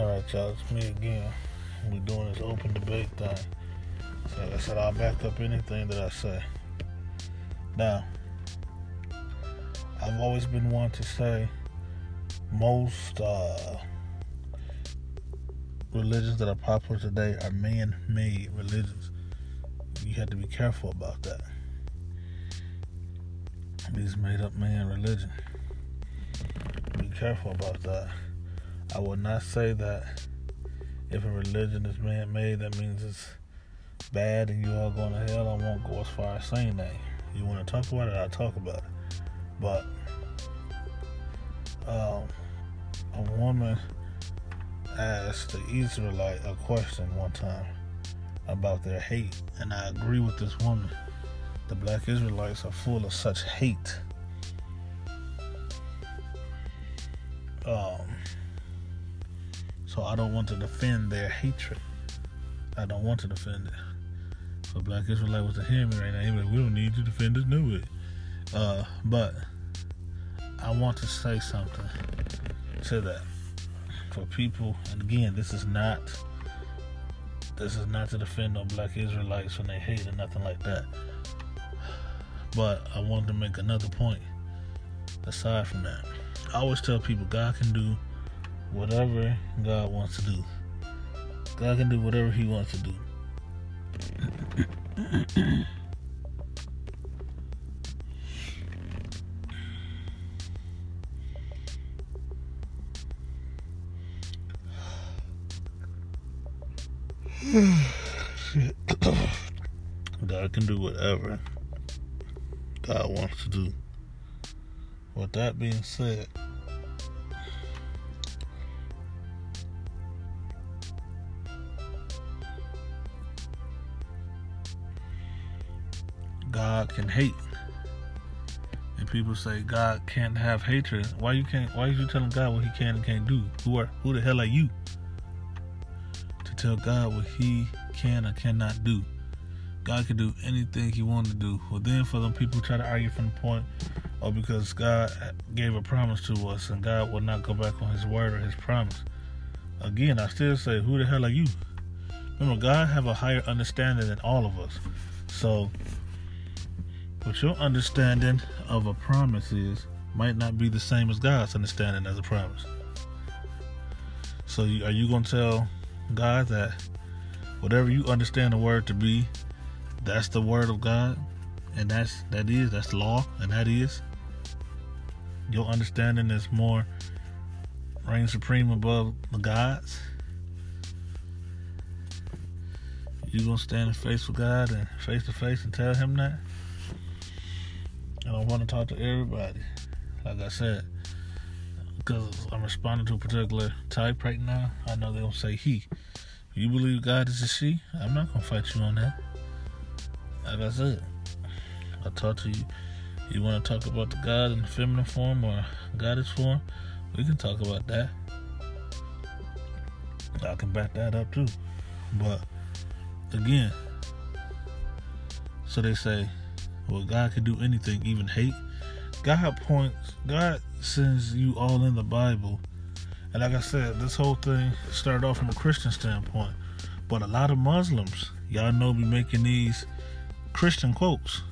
Alright, y'all, it's me again. We're doing this open debate thing. So, like I said, I'll back up anything that I say. Now, I've always been one to say most uh, religions that are popular today are man made religions. You have to be careful about that. These made up man religion. Be careful about that. I will not say that if a religion is man made, that means it's bad and you all going to hell. I won't go as far as saying that. You want to talk about it, I'll talk about it. But um, a woman asked the Israelite a question one time about their hate, and I agree with this woman. The black Israelites are full of such hate. Um, so I don't want to defend their hatred. I don't want to defend it. So Black Israelite was to hear me right now. Like, we don't need to defend this new it. Uh, but I want to say something to that for people. And again, this is not this is not to defend no Black Israelites when they hate or nothing like that. But I wanted to make another point aside from that. I always tell people God can do whatever God wants to do. God can do whatever He wants to do. God can do whatever God wants to do. With that being said, God can hate. And people say God can't have hatred. Why you can't why you telling God what he can and can't do? Who are who the hell are you? To tell God what he can or cannot do. God can do anything he wanted to do. Well then for them people try to argue from the point or because God gave a promise to us and God will not go back on his word or his promise. Again, I still say, who the hell are you? Remember, God have a higher understanding than all of us. So but your understanding of a promise is might not be the same as God's understanding as a promise. So you, are you going to tell God that whatever you understand the word to be, that's the word of God, and that's that is that's law, and that is your understanding is more reign supreme above the gods. You gonna stand in face with God and face to face and tell him that? I don't want to talk to everybody. Like I said, because I'm responding to a particular type right now, I know they're to say he. You believe God is a she? I'm not to fight you on that. Like I said, I talk to you. You want to talk about the God in the feminine form or goddess form? We can talk about that. I can back that up too. But again, so they say well, God can do anything, even hate. God points, God sends you all in the Bible. And like I said, this whole thing started off from a Christian standpoint. But a lot of Muslims, y'all know, be making these Christian quotes.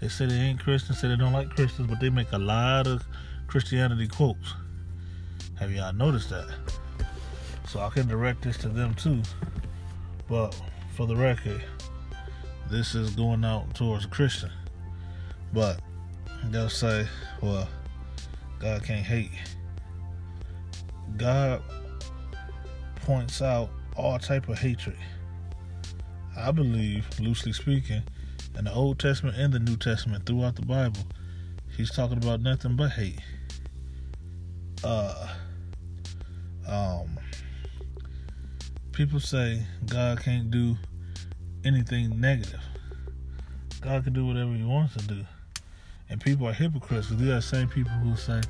They say they ain't Christians, say they don't like Christians, but they make a lot of Christianity quotes. Have y'all noticed that? So I can direct this to them too. But for the record, this is going out towards a Christian. But they'll say, well, God can't hate. God points out all type of hatred. I believe, loosely speaking, in the Old Testament and the New Testament throughout the Bible, he's talking about nothing but hate. Uh um people say God can't do anything negative. God can do whatever He wants to do. And people are hypocrites because these are the same people who say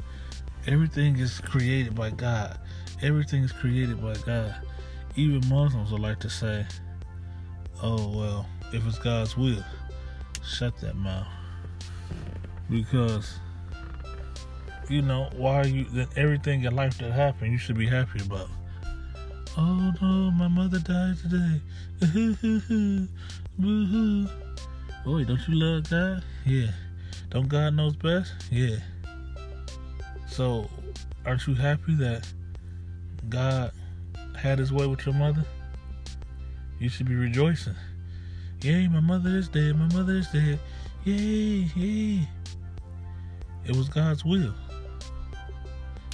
everything is created by God. Everything is created by God. Even Muslims would like to say, oh, well, if it's God's will, shut that mouth. Because you know, why are you then everything in life that happened you should be happy about. Oh no, my mother died today. Boo-hoo. Oh, wait, don't you love God? Yeah. Don't God knows best? Yeah. So, aren't you happy that God had his way with your mother? You should be rejoicing. Yay, my mother is dead. My mother is dead. Yay, yay. It was God's will.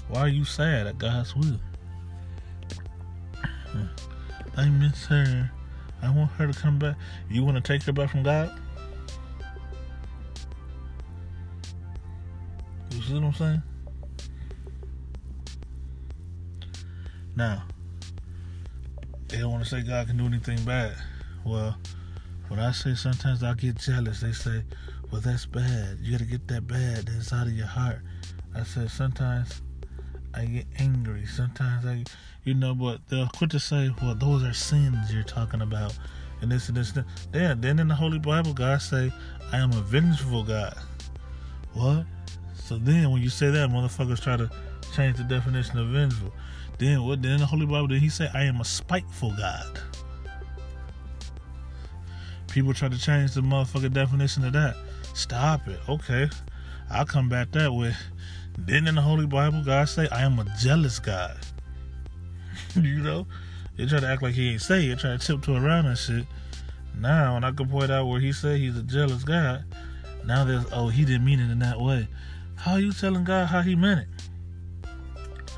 Why are you sad at God's will? I miss her. I want her to come back. You want to take her back from God? You see what I'm saying? Now, they don't want to say God can do anything bad. Well, when I say sometimes I get jealous, they say, well, that's bad. You got to get that bad inside of your heart. I said, sometimes I get angry. Sometimes I, you know, but they'll quit to say, well, those are sins you're talking about. And this and this. And then, then in the Holy Bible, God say, I am a vengeful God. What? So then when you say that, motherfuckers try to change the definition of vengeful. Then what? Then in the Holy Bible, did he say, I am a spiteful God? People try to change the motherfucking definition of that. Stop it. Okay. I'll come back that way. Then in the Holy Bible, God say, I am a jealous God. you know? They try to act like he ain't say it, try to tiptoe around and shit. Now, when I can point out where he said he's a jealous God, now there's, oh, he didn't mean it in that way. How are you telling God how he meant it?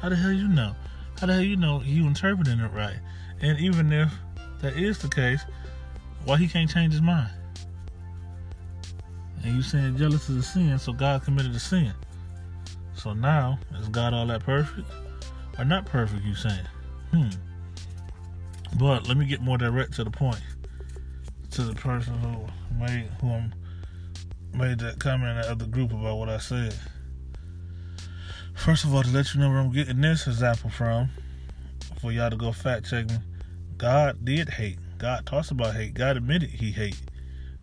How the hell you know? How the hell you know you interpreting it right? And even if that is the case, why he can't change his mind? And you saying jealous is a sin, so God committed a sin. So now, is God all that perfect? Or not perfect, you saying? Hmm. But let me get more direct to the point. To the person who made who I'm, made that comment in the other group about what I said. First of all, to let you know where I'm getting this example from, for y'all to go fact check me, God did hate. God talks about hate. God admitted he hate.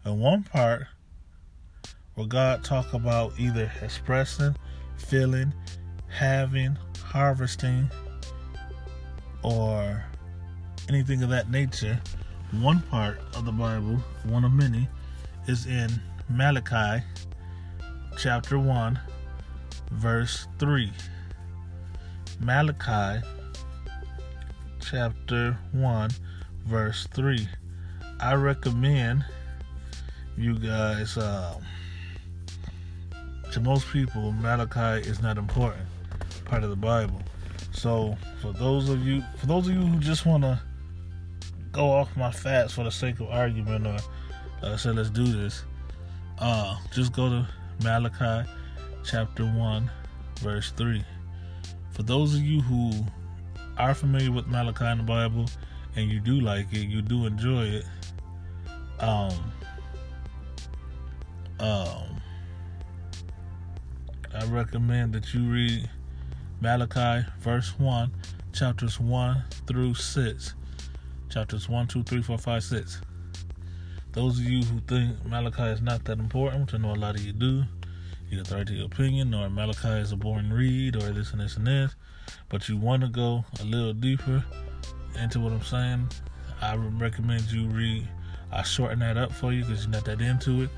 In one part, where God talk about either expressing feeling, having, harvesting, or anything of that nature, one part of the Bible, one of many, is in Malachi chapter 1, verse 3. Malachi chapter 1, verse 3. I recommend you guys. Um, to most people, Malachi is not important part of the Bible. So, for those of you, for those of you who just want to go off my facts for the sake of argument, or uh, say let's do this, uh, just go to Malachi chapter one, verse three. For those of you who are familiar with Malachi in the Bible and you do like it, you do enjoy it, um, um I recommend that you read Malachi, verse 1, chapters 1 through 6. Chapters 1, 2, 3, 4, 5, 6. Those of you who think Malachi is not that important, which I know a lot of you do, you right to your opinion, or Malachi is a boring read, or this and this and this, but you want to go a little deeper into what I'm saying, I recommend you read. I shorten that up for you because you're not that into it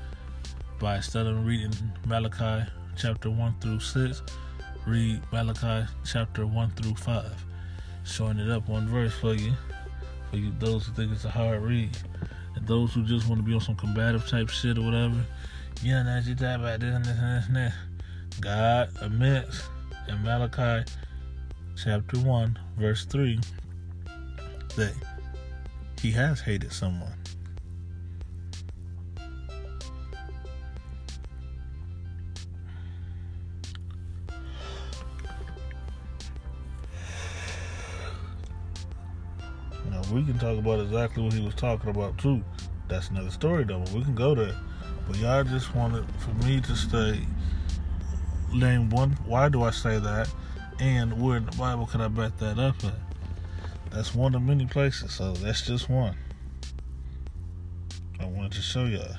by instead of reading Malachi chapter 1 through 6, read Malachi chapter 1 through 5. Showing it up one verse for you, for you those who think it's a hard read. And those who just want to be on some combative type shit or whatever, yeah, now you talk about this and this and this and this. God admits in Malachi chapter 1, verse 3, that he has hated someone. We can talk about exactly what he was talking about too. That's another story though. But we can go there. But y'all just wanted for me to stay. Name one. Why do I say that? And where in the Bible can I back that up at? That's one of many places. So that's just one. I wanted to show y'all.